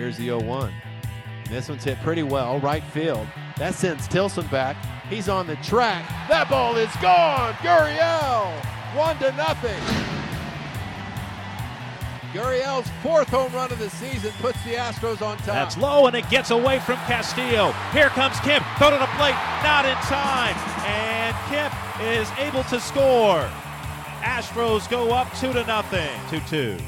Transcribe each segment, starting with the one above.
Here's the 0 1. This one's hit pretty well, right field. That sends Tilson back. He's on the track. That ball is gone. Gurriel, one to nothing. Gurriel's fourth home run of the season puts the Astros on top. That's low, and it gets away from Castillo. Here comes Kemp. Throw to the plate, not in time. And Kemp is able to score. Astros go up two to nothing. Two two.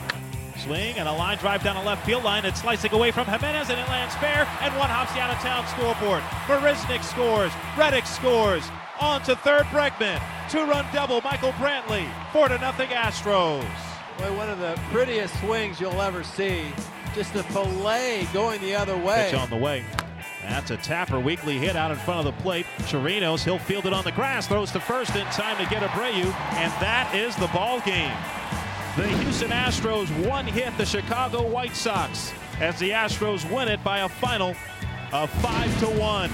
Swing and a line drive down the left field line. It's slicing away from Jimenez, and it lands fair. And one hops the out of town scoreboard. Marisnick scores. Reddick scores. On to third, Bregman. Two run double, Michael Brantley. Four to nothing, Astros. Boy, one of the prettiest swings you'll ever see. Just a fillet going the other way. Pitch on the way. That's a tapper weakly hit out in front of the plate. Chirinos, he'll field it on the grass, throws to first in time to get Abreu, and that is the ball game. The Houston Astros one hit the Chicago White Sox as the Astros win it by a final of five to one.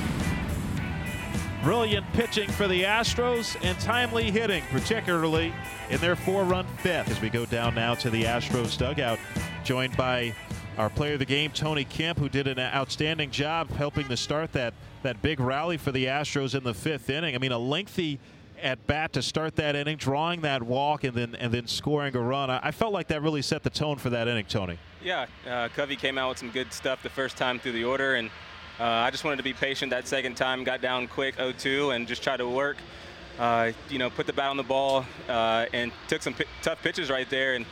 Brilliant pitching for the Astros and timely hitting, particularly in their four-run fifth. As we go down now to the Astros dugout, joined by our player of the game, Tony Kemp, who did an outstanding job helping to start that that big rally for the Astros in the fifth inning. I mean, a lengthy at bat to start that inning, drawing that walk, and then and then scoring a run. I, I felt like that really set the tone for that inning, Tony. Yeah, uh, Covey came out with some good stuff the first time through the order, and uh, I just wanted to be patient that second time. Got down quick 0-2 and just tried to work. Uh, you know, put the bat on the ball uh, and took some p- tough pitches right there, and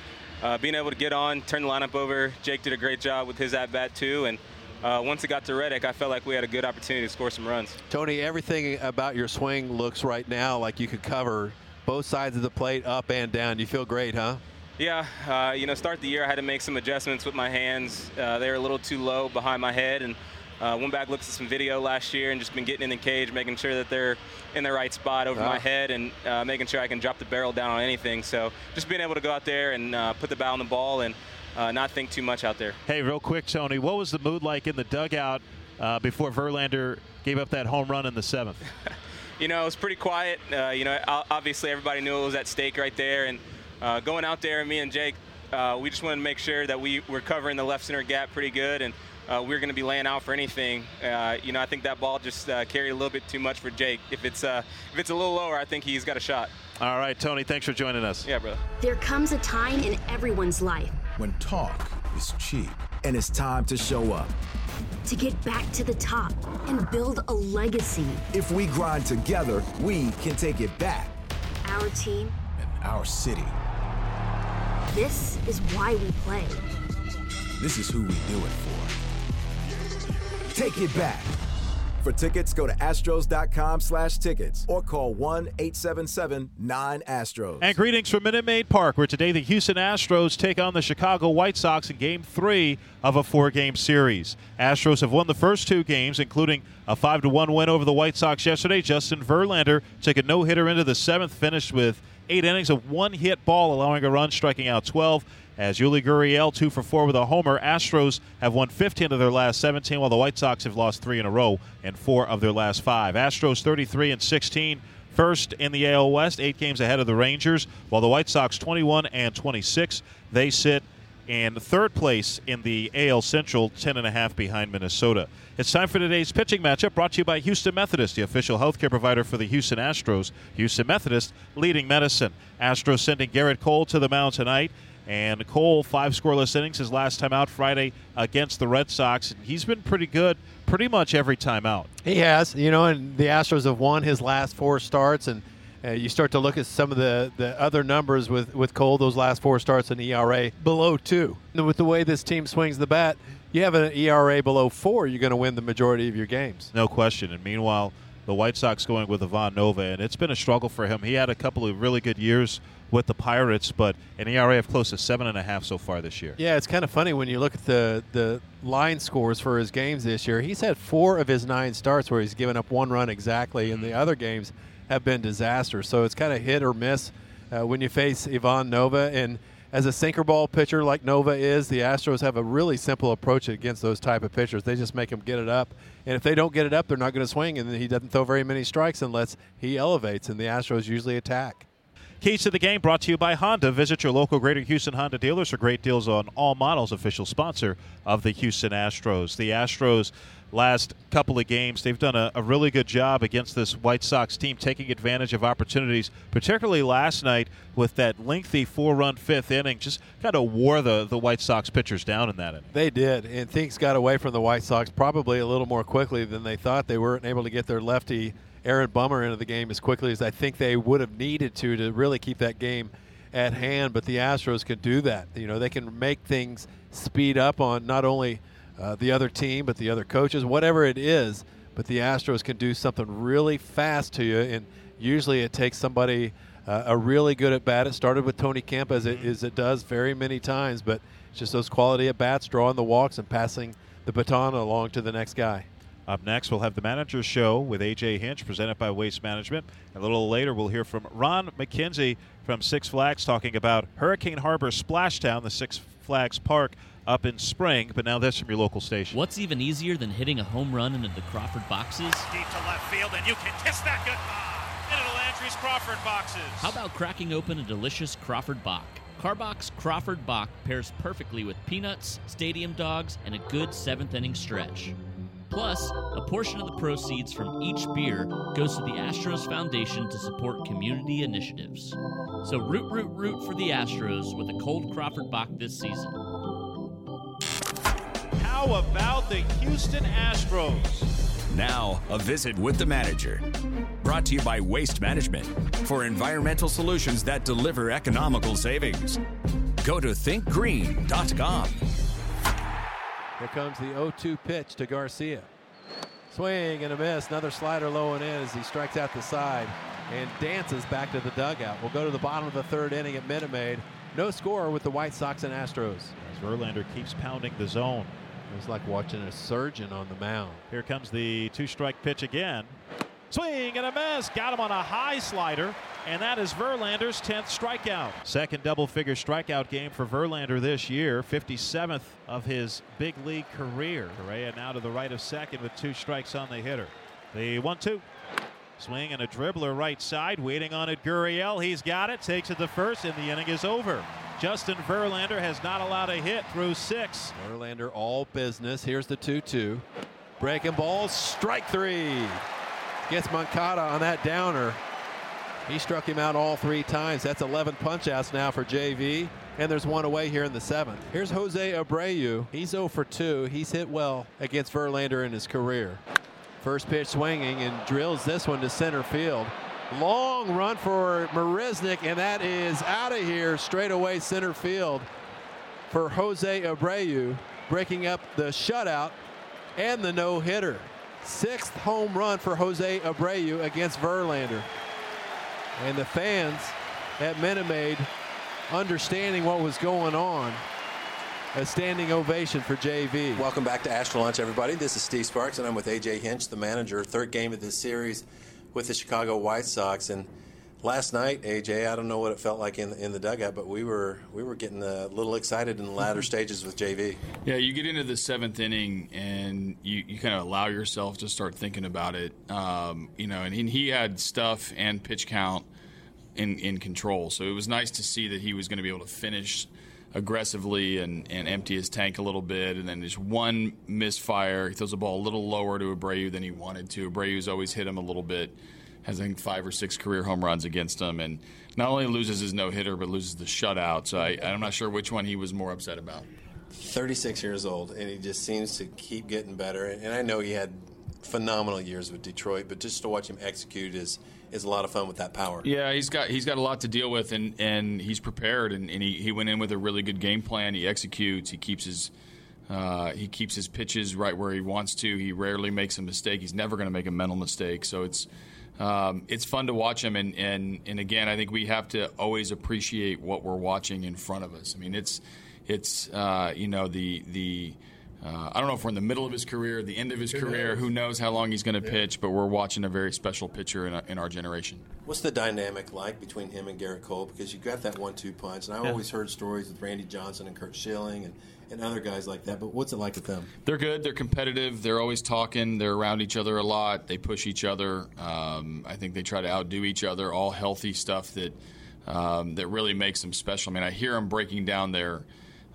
uh, being able to get on, turn the lineup over. Jake did a great job with his at bat too, and uh, once it got to Reddick, I felt like we had a good opportunity to score some runs. Tony, everything about your swing looks right now like you could cover both sides of the plate, up and down. You feel great, huh? Yeah, uh, you know, start the year I had to make some adjustments with my hands. Uh, they were a little too low behind my head, and uh, went back, looked at some video last year, and just been getting in the cage, making sure that they're in the right spot over my head, and uh, making sure I can drop the barrel down on anything. So just being able to go out there and uh, put the bat on the ball and uh, not think too much out there. Hey, real quick, Tony, what was the mood like in the dugout uh, before Verlander gave up that home run in the seventh? you know, it was pretty quiet. Uh, you know, obviously everybody knew it was at stake right there, and uh, going out there, me and Jake, uh, we just wanted to make sure that we were covering the left center gap pretty good, and uh, we are going to be laying out for anything. Uh, you know, I think that ball just uh, carried a little bit too much for Jake. If it's uh, if it's a little lower, I think he's got a shot. All right, Tony, thanks for joining us. Yeah, brother. There comes a time in everyone's life when talk is cheap and it's time to show up. To get back to the top and build a legacy. If we grind together, we can take it back. Our team and our city. This is why we play. This is who we do it for. Take it back. For tickets, go to astros.com slash tickets or call 1-877-9-ASTROS. And greetings from Minute Maid Park, where today the Houston Astros take on the Chicago White Sox in Game 3 of a four-game series. Astros have won the first two games, including a 5-1 win over the White Sox yesterday. Justin Verlander took a no-hitter into the seventh, finished with eight innings of one-hit ball, allowing a run, striking out 12 as Yuli Gurriel, two for four with a homer. Astros have won 15 of their last 17, while the White Sox have lost three in a row and four of their last five. Astros 33 and 16, first in the AL West, eight games ahead of the Rangers, while the White Sox 21 and 26. They sit in third place in the AL Central, 10 and a half behind Minnesota. It's time for today's pitching matchup brought to you by Houston Methodist, the official healthcare provider for the Houston Astros. Houston Methodist leading medicine. Astros sending Gerrit Cole to the mound tonight. And Cole, five scoreless innings his last time out Friday against the Red Sox. And he's been pretty good pretty much every time out. He has, you know, and the Astros have won his last four starts. And uh, you start to look at some of the, the other numbers with, with Cole, those last four starts in ERA below two. And with the way this team swings the bat, you have an ERA below four, you're going to win the majority of your games. No question. And meanwhile, the White Sox going with Ivan Nova, and it's been a struggle for him. He had a couple of really good years with the Pirates, but an ERA of close to seven and a half so far this year. Yeah, it's kind of funny when you look at the the line scores for his games this year. He's had four of his nine starts where he's given up one run exactly, and the other games have been disasters. So it's kind of hit or miss uh, when you face Ivan Nova. And as a sinker ball pitcher like Nova is, the Astros have a really simple approach against those type of pitchers. They just make them get it up, and if they don't get it up, they're not going to swing. And he doesn't throw very many strikes unless he elevates, and the Astros usually attack. Keys to the game brought to you by Honda. Visit your local Greater Houston Honda dealers for great deals on all models. Official sponsor of the Houston Astros. The Astros last couple of games, they've done a, a, really good job against this White Sox team, taking advantage of opportunities, particularly last night with that lengthy four run fifth inning, just kind of wore the, the White Sox pitchers down in that inning. They did, and things got away from the White Sox probably a little more quickly than they thought. They weren't able to get their lefty Aaron Bummer into the game as quickly as I think they would have needed to to really keep that game at hand. But the Astros can do that. You know, they can make things speed up on not only – uh, the other team, but the other coaches, whatever it is. But the Astros can do something really fast to you, and usually it takes somebody uh, a really good at bat. It started with Tony Kemp as it, as it does very many times, but it's just those quality at bats, drawing the walks, and passing the baton along to the next guy. Up next, we'll have the manager's show with AJ Hinch, presented by Waste Management. A little later, we'll hear from Ron McKenzie from Six Flags talking about Hurricane Harbor Splashtown, the Six Flags Park up in spring, but now this from your local station. What's even easier than hitting a home run into the Crawford boxes? Deep to left field, and you can kiss that goodbye into the Landry's Crawford boxes. How about cracking open a delicious Crawford Bock? Karbach Crawford Bock pairs perfectly with peanuts, stadium dogs, and a good seventh inning stretch. Plus, a portion of the proceeds from each beer goes to the Astros Foundation to support community initiatives. So root, root, root for the Astros with a cold Crawford Bock this season. How about the Houston Astros? Now, a visit with the manager. Brought to you by Waste Management for environmental solutions that deliver economical savings. Go to thinkgreen.com. Here comes the 0 2 pitch to Garcia. Swing and a miss. Another slider low and in as he strikes out the side and dances back to the dugout. We'll go to the bottom of the third inning at Minute Maid. No score with the White Sox and Astros. As Verlander keeps pounding the zone. It's like watching a surgeon on the mound. Here comes the two strike pitch again. Swing and a miss. Got him on a high slider. And that is Verlander's 10th strikeout. Second double figure strikeout game for Verlander this year. 57th of his big league career. Correa now to the right of second with two strikes on the hitter. The 1 2. Swing and a dribbler right side. Waiting on it, Gurriel. He's got it. Takes it to first, and the inning is over. Justin Verlander has not allowed a hit through six. Verlander all business. Here's the 2 2. Breaking ball, strike three. Gets Moncada on that downer. He struck him out all three times. That's 11 punchouts now for JV. And there's one away here in the seventh. Here's Jose Abreu. He's 0 for 2. He's hit well against Verlander in his career. First pitch swinging and drills this one to center field. Long run for Marisnick, and that is out of here straight away center field for Jose Abreu, breaking up the shutout and the no hitter. Sixth home run for Jose Abreu against Verlander. And the fans at Minute Maid understanding what was going on. A standing ovation for JV. Welcome back to Astro Lunch, everybody. This is Steve Sparks, and I'm with AJ Hinch, the manager. Third game of this series with the Chicago White Sox. And last night, AJ, I don't know what it felt like in in the dugout, but we were we were getting a little excited in the latter stages with JV. Yeah, you get into the seventh inning and you, you kind of allow yourself to start thinking about it. Um, you know, and he, he had stuff and pitch count in in control, so it was nice to see that he was going to be able to finish aggressively and, and empty his tank a little bit. And then just one misfire. He throws the ball a little lower to Abreu than he wanted to. Abreu's always hit him a little bit. Has, I think, five or six career home runs against him. And not only loses his no hitter, but loses the shutout. So I, I'm not sure which one he was more upset about. 36 years old, and he just seems to keep getting better. And I know he had phenomenal years with Detroit, but just to watch him execute is is a lot of fun with that power. Yeah, he's got he's got a lot to deal with, and, and he's prepared, and, and he, he went in with a really good game plan. He executes. He keeps his uh, he keeps his pitches right where he wants to. He rarely makes a mistake. He's never going to make a mental mistake. So it's um, it's fun to watch him, and, and and again, I think we have to always appreciate what we're watching in front of us. I mean, it's it's uh, you know the the uh, I don't know if we're in the middle of his career, the end of his career. Who knows how long he's going to yeah. pitch? But we're watching a very special pitcher in, a, in, our generation. What's the dynamic like between him and Gerrit Cole? Because you got that one-two punch, and I yeah. always heard stories with Randy Johnson and Curt Schilling and, and other guys like that. But what's it like with them? They're good. They're competitive. They're always talking. They're around each other a lot. They push each other. Um, I think they try to outdo each other. All healthy stuff that. um, that really makes them special. I mean, I hear them breaking down their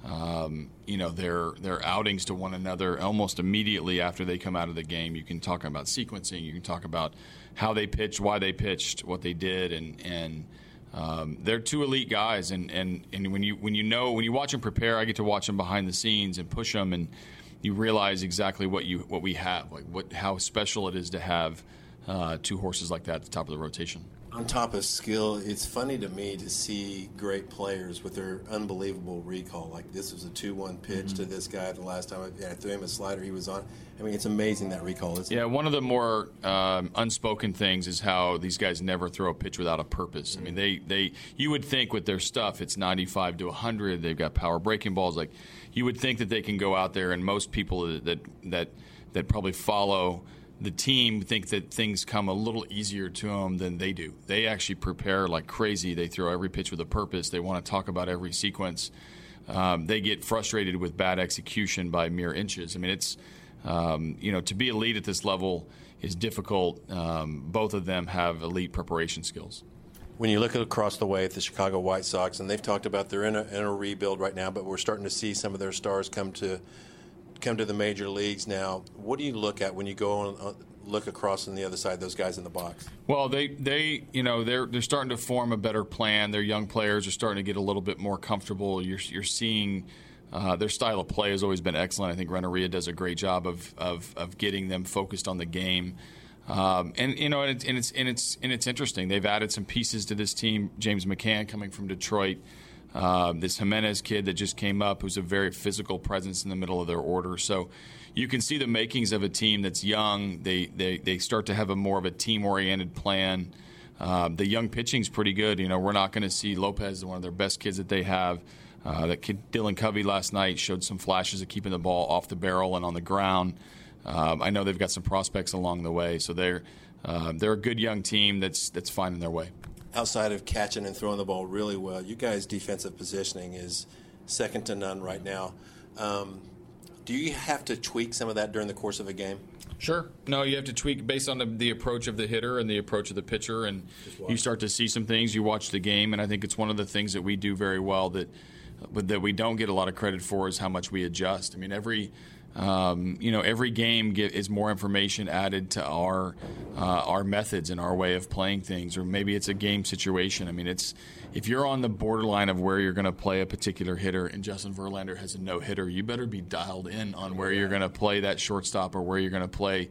um, you know their their outings to one another almost immediately after they come out of the game. You can talk about sequencing. You can talk about how they pitched, why they pitched, what they did, and and um, they're two elite guys. And, and and when you when you know when you watch them prepare, I get to watch them behind the scenes and push them, and you realize exactly what you what we have, like what how special it is to have uh, two horses like that at the top of the rotation. On top of skill, it's funny to me to see great players with their unbelievable recall. Like this was a two-one pitch mm-hmm. to this guy the last time I, threw him a slider. He was on. I mean, it's amazing that recall. Isn't yeah, it? one of the more um, unspoken things is how these guys never throw a pitch without a purpose. Mm-hmm. I mean, they they you would think with their stuff, it's 95 to 100. They've got power breaking balls. Like you would think that they can go out there, and most people that that that probably follow the team think that things come a little easier to them than they do. They actually prepare like crazy. They throw every pitch with a purpose. They want to talk about every sequence. Um, they get frustrated with bad execution by mere inches. I mean, it's um, you know to be elite at this level is difficult. Um, both of them have elite preparation skills. When you look across the way at the Chicago White Sox, and they've talked about they're in a, in a rebuild right now, but we're starting to see some of their stars come to come to the major leagues now. What do you look at when you go on, uh, look across on the other side? Those guys in the box. Well, they they you know they're they're starting to form a better plan. Their young players are starting to get a little bit more comfortable. You're you're seeing. Uh, their style of play has always been excellent. I think Renteria does a great job of, of, of getting them focused on the game. Um, and you know, and it's, and it's and it's and it's interesting. They've added some pieces to this team. James McCann coming from Detroit, uh, this Jimenez kid that just came up, who's a very physical presence in the middle of their order. So you can see the makings of a team that's young. They they, they start to have a more of a team oriented plan. Uh, the young pitching's pretty good. You know, we're not going to see Lopez, one of their best kids that they have. Uh, that kid Dylan Covey last night showed some flashes of keeping the ball off the barrel and on the ground. Um, I know they've got some prospects along the way, so they're uh, they're a good young team that's that's finding their way outside of catching and throwing the ball really well, you guys' defensive positioning is second to none right now. Um, do you have to tweak some of that during the course of a game? Sure. No, you have to tweak based on the, the, approach of the hitter and the approach of the pitcher, and you start to see some things. You watch the game, and I think it's one of the things that we do very well that, that we don't get a lot of credit for is how much we adjust. I mean, every um, you know, every game get, is more information added to our uh, our methods and our way of playing things, or maybe it's a game situation. I mean, it's if you're on the borderline of where you're going to play a particular hitter, and Justin Verlander has a no hitter, you better be dialed in on where you're going to play that shortstop or where you're going to play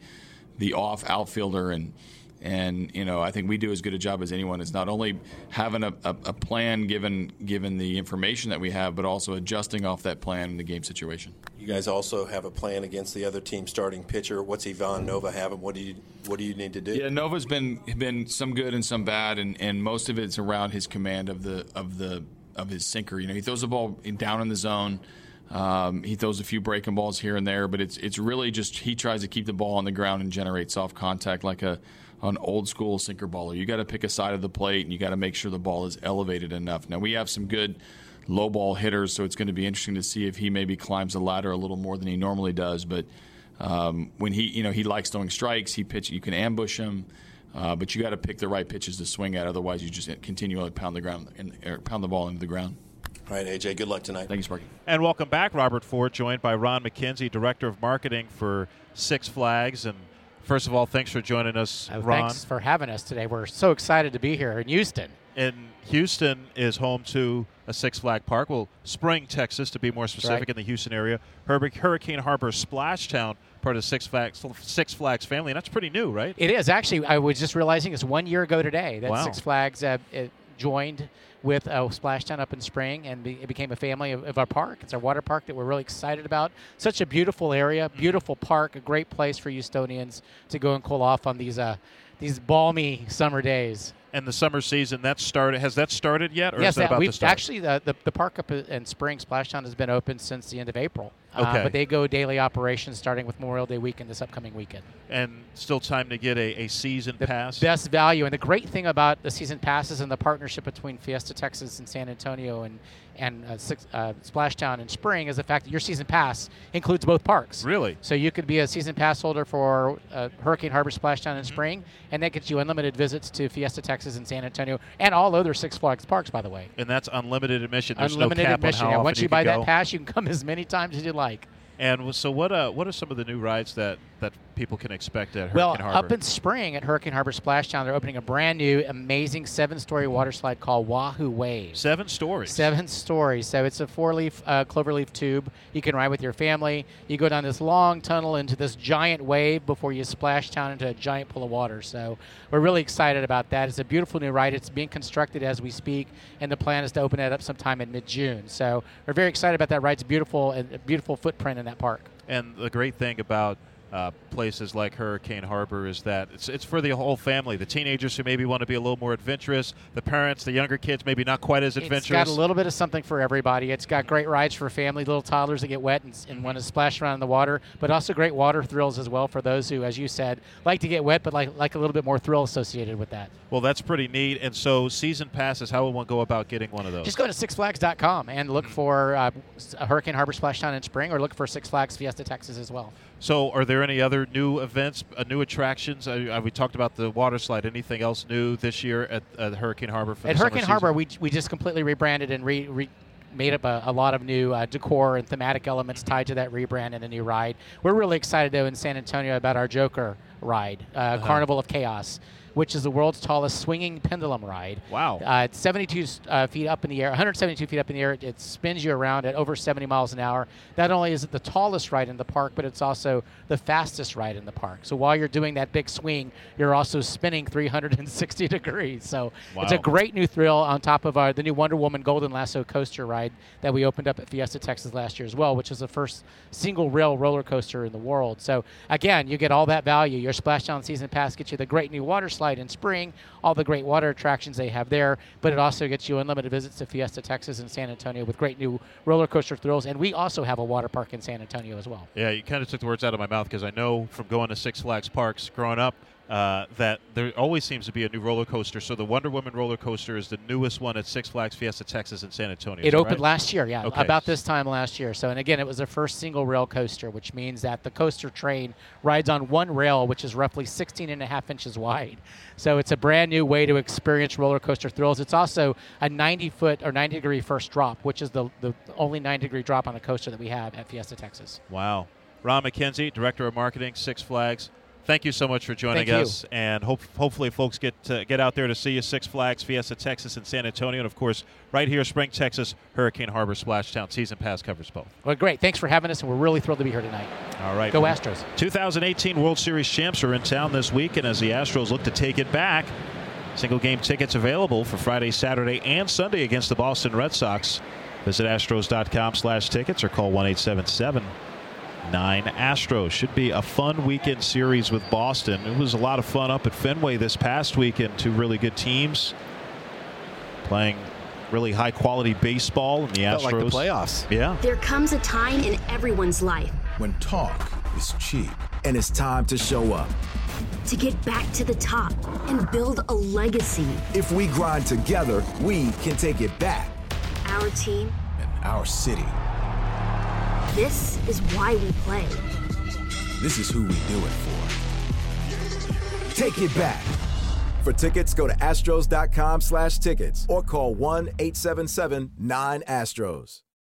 the off outfielder and and you know, I think we do as good a job as anyone is not only having a, a, a, plan given given the information that we have, but also adjusting off that plan in the game situation. You guys also have a plan against the other team starting pitcher. What's Ivan Nova having? what do you what do you need to do? Yeah, Nova's been been some good and some bad, and, and most of it's around his command of the of the of his sinker. You know, he throws the ball down in the zone. Um, he throws a few breaking balls here and there, but it's it's really just he tries to keep the ball on the ground and generate soft contact like a an old school sinker baller. You got to pick a side of the plate and you got to make sure the ball is elevated enough. Now we have some good low ball hitters, so it's going to be interesting to see if he maybe climbs the ladder a little more than he normally does. But um, when he, you know, he likes throwing strikes. He pitch. You can ambush him. Uh, but you got to pick the right pitches to swing at. Otherwise, you just continually pound the ground and pound the ball into the ground. All right, AJ. Good luck tonight. Thank you, Sparky. And welcome back, Robert Ford, joined by Ron McKenzie, Director of Marketing for Six Flags and First of all, thanks for joining us, uh, Ron. Thanks for having us today. We're so excited to be here in Houston. And Houston is home to a Six Flag Park. Well, Spring, Texas, to be more specific, right. in the Houston area. Hurricane Harbor Splashtown, part of Six Flags, Six Flags family. And that's pretty new, right? It is. Actually, I was just realizing it's one year ago today that wow. Six Flags uh, joined with a Splashtown up in Spring, and be, it became a family of, of, our park. It's our water park that we're really excited about. Such a beautiful area, beautiful park, a great place for Houstonians to go and cool off on these uh, these balmy summer days. And the summer season that started has that started yet, or yes, is that, about we've to start? Actually, the, the, the park up in Spring Splashtown has been open since the end of April. Uh, Okay. but they go daily operations starting with Memorial Day weekend this upcoming weekend. And still time to get a, a season pass. Best value. And the great thing about the season passes and the partnership between Fiesta Texas and San Antonio and and uh, six, uh, Splashtown and Spring is the fact that your season pass includes both parks. Really? So you could be a season pass holder for uh, Hurricane Harbor Splashtown Mm-hmm. in Spring, and that gets you unlimited visits to Fiesta Texas and San Antonio and all other Six Flags parks, by the way. and that's unlimited admission. There's unlimited no admission. on how yeah, often once you, you buy can that pass, you can come as many times as you like. And so, what uh, what are some of the new rides that, that people can expect at Hurricane well, Harbor? up in spring at Hurricane Harbor Splashtown, they're opening a brand new, amazing seven-story water slide called Wahoo Waves. Seven stories. Seven stories. So it's a four-leaf uh, cloverleaf tube. You can ride with your family. You go down this long tunnel into this giant wave before you splash down into a giant pool of water. So we're really excited about that. It's a beautiful new ride. It's being constructed as we speak, and the plan is to open it up sometime in mid-June. So we're very excited about that ride. It's beautiful and a beautiful footprint in that park. And the great thing about uh, places like Hurricane Harbor is that it's, it's for the whole family. The teenagers who maybe want to be a little more adventurous, the parents, the younger kids maybe not quite as adventurous. It's got a little bit of something for everybody. It's got great rides for family, little toddlers that get wet and, and want to splash around in the water, but also great water thrills as well for those who, as you said, like to get wet, but like like a little bit more thrill associated with that. well, that's pretty neat. And so, season passes. How would one go about getting one of those? Just go to SixFlags.com and look for uh, Hurricane Harbor Splashtown in spring, or look for Six Flags Fiesta Texas as well. So, are there any other new events, uh, new attractions? Uh, we talked about the water slide. Anything else new this year at, at Hurricane Harbor? At Hurricane? Harbor, we, we just completely rebranded and re, re made up a, a lot of new uh, decor and thematic elements tied to that rebrand and a new ride. We're really excited though in San Antonio about our Joker ride, uh, Uh-huh. Carnival of Chaos, which is the world's tallest swinging pendulum ride. Wow. Uh, it's 72 uh, feet up in the air, 172 feet up in the air. It, it spins you around at over 70 miles an hour. Not only is it the tallest ride in the park, but it's also the fastest ride in the park. So while you're doing that big swing, you're also spinning 360 degrees. So it's a great new thrill on top of our the new Wonder Woman Golden Lasso coaster ride that we opened up at Fiesta Texas last year as well, which is the first single rail roller coaster in the world. So again, you get all that value. Your Splashtown season pass gets you the great new water slide in spring, all the great water attractions they have there, but it also gets you unlimited visits to Fiesta Texas and San Antonio with great new roller coaster thrills. And we also have a water park in San Antonio as well. Yeah, you kind of took the words out of my mouth because I know from going to Six Flags parks growing up uh, that there always seems to be a new roller coaster. So the Wonder Woman roller coaster is the newest one at Six Flags Fiesta Texas in San Antonio. It opened right? last year, yeah, Okay. about this time last year. So, and again, it was the first single rail coaster, which means that the coaster train rides on one rail, which is roughly 16 and a half inches wide. So, it's a brand new way to experience roller coaster thrills. It's also a 90 foot or 90 degree first drop, which is the, the only 90 degree drop on the coaster that we have at Fiesta Texas. Wow. Ron McKenzie, Director of Marketing, Six Flags. Thank you so much for joining Thank you. us, and hope, hopefully, folks get uh, get out there to see you. Six Flags, Fiesta, Texas, and San Antonio, and of course, right here, Spring, Texas, Hurricane Harbor, Splashtown. Season pass covers both. Well, great. Thanks for having us, and we're really thrilled to be here tonight. All right. Go Astros. 2018 World Series champs are in town this week, and as the Astros look to take it back, single game tickets available for Friday, Saturday, and Sunday against the Boston Red Sox. Visit Astros.com slash tickets or call 1 877 9 Astros. Should be a fun weekend series with Boston. It was a lot of fun up at Fenway this past weekend. Two really good teams playing really high quality baseball in the Felt Astros. like the playoffs. Yeah. There comes a time in everyone's life When talk is cheap. And it's time to show up. to get back to the top and build a legacy. If we grind together, we can take it back. Our team, And our city. This is why we play. This is who we do it for. Take it back. For tickets, go to astros.com slash tickets or call 1-877-9-ASTROS.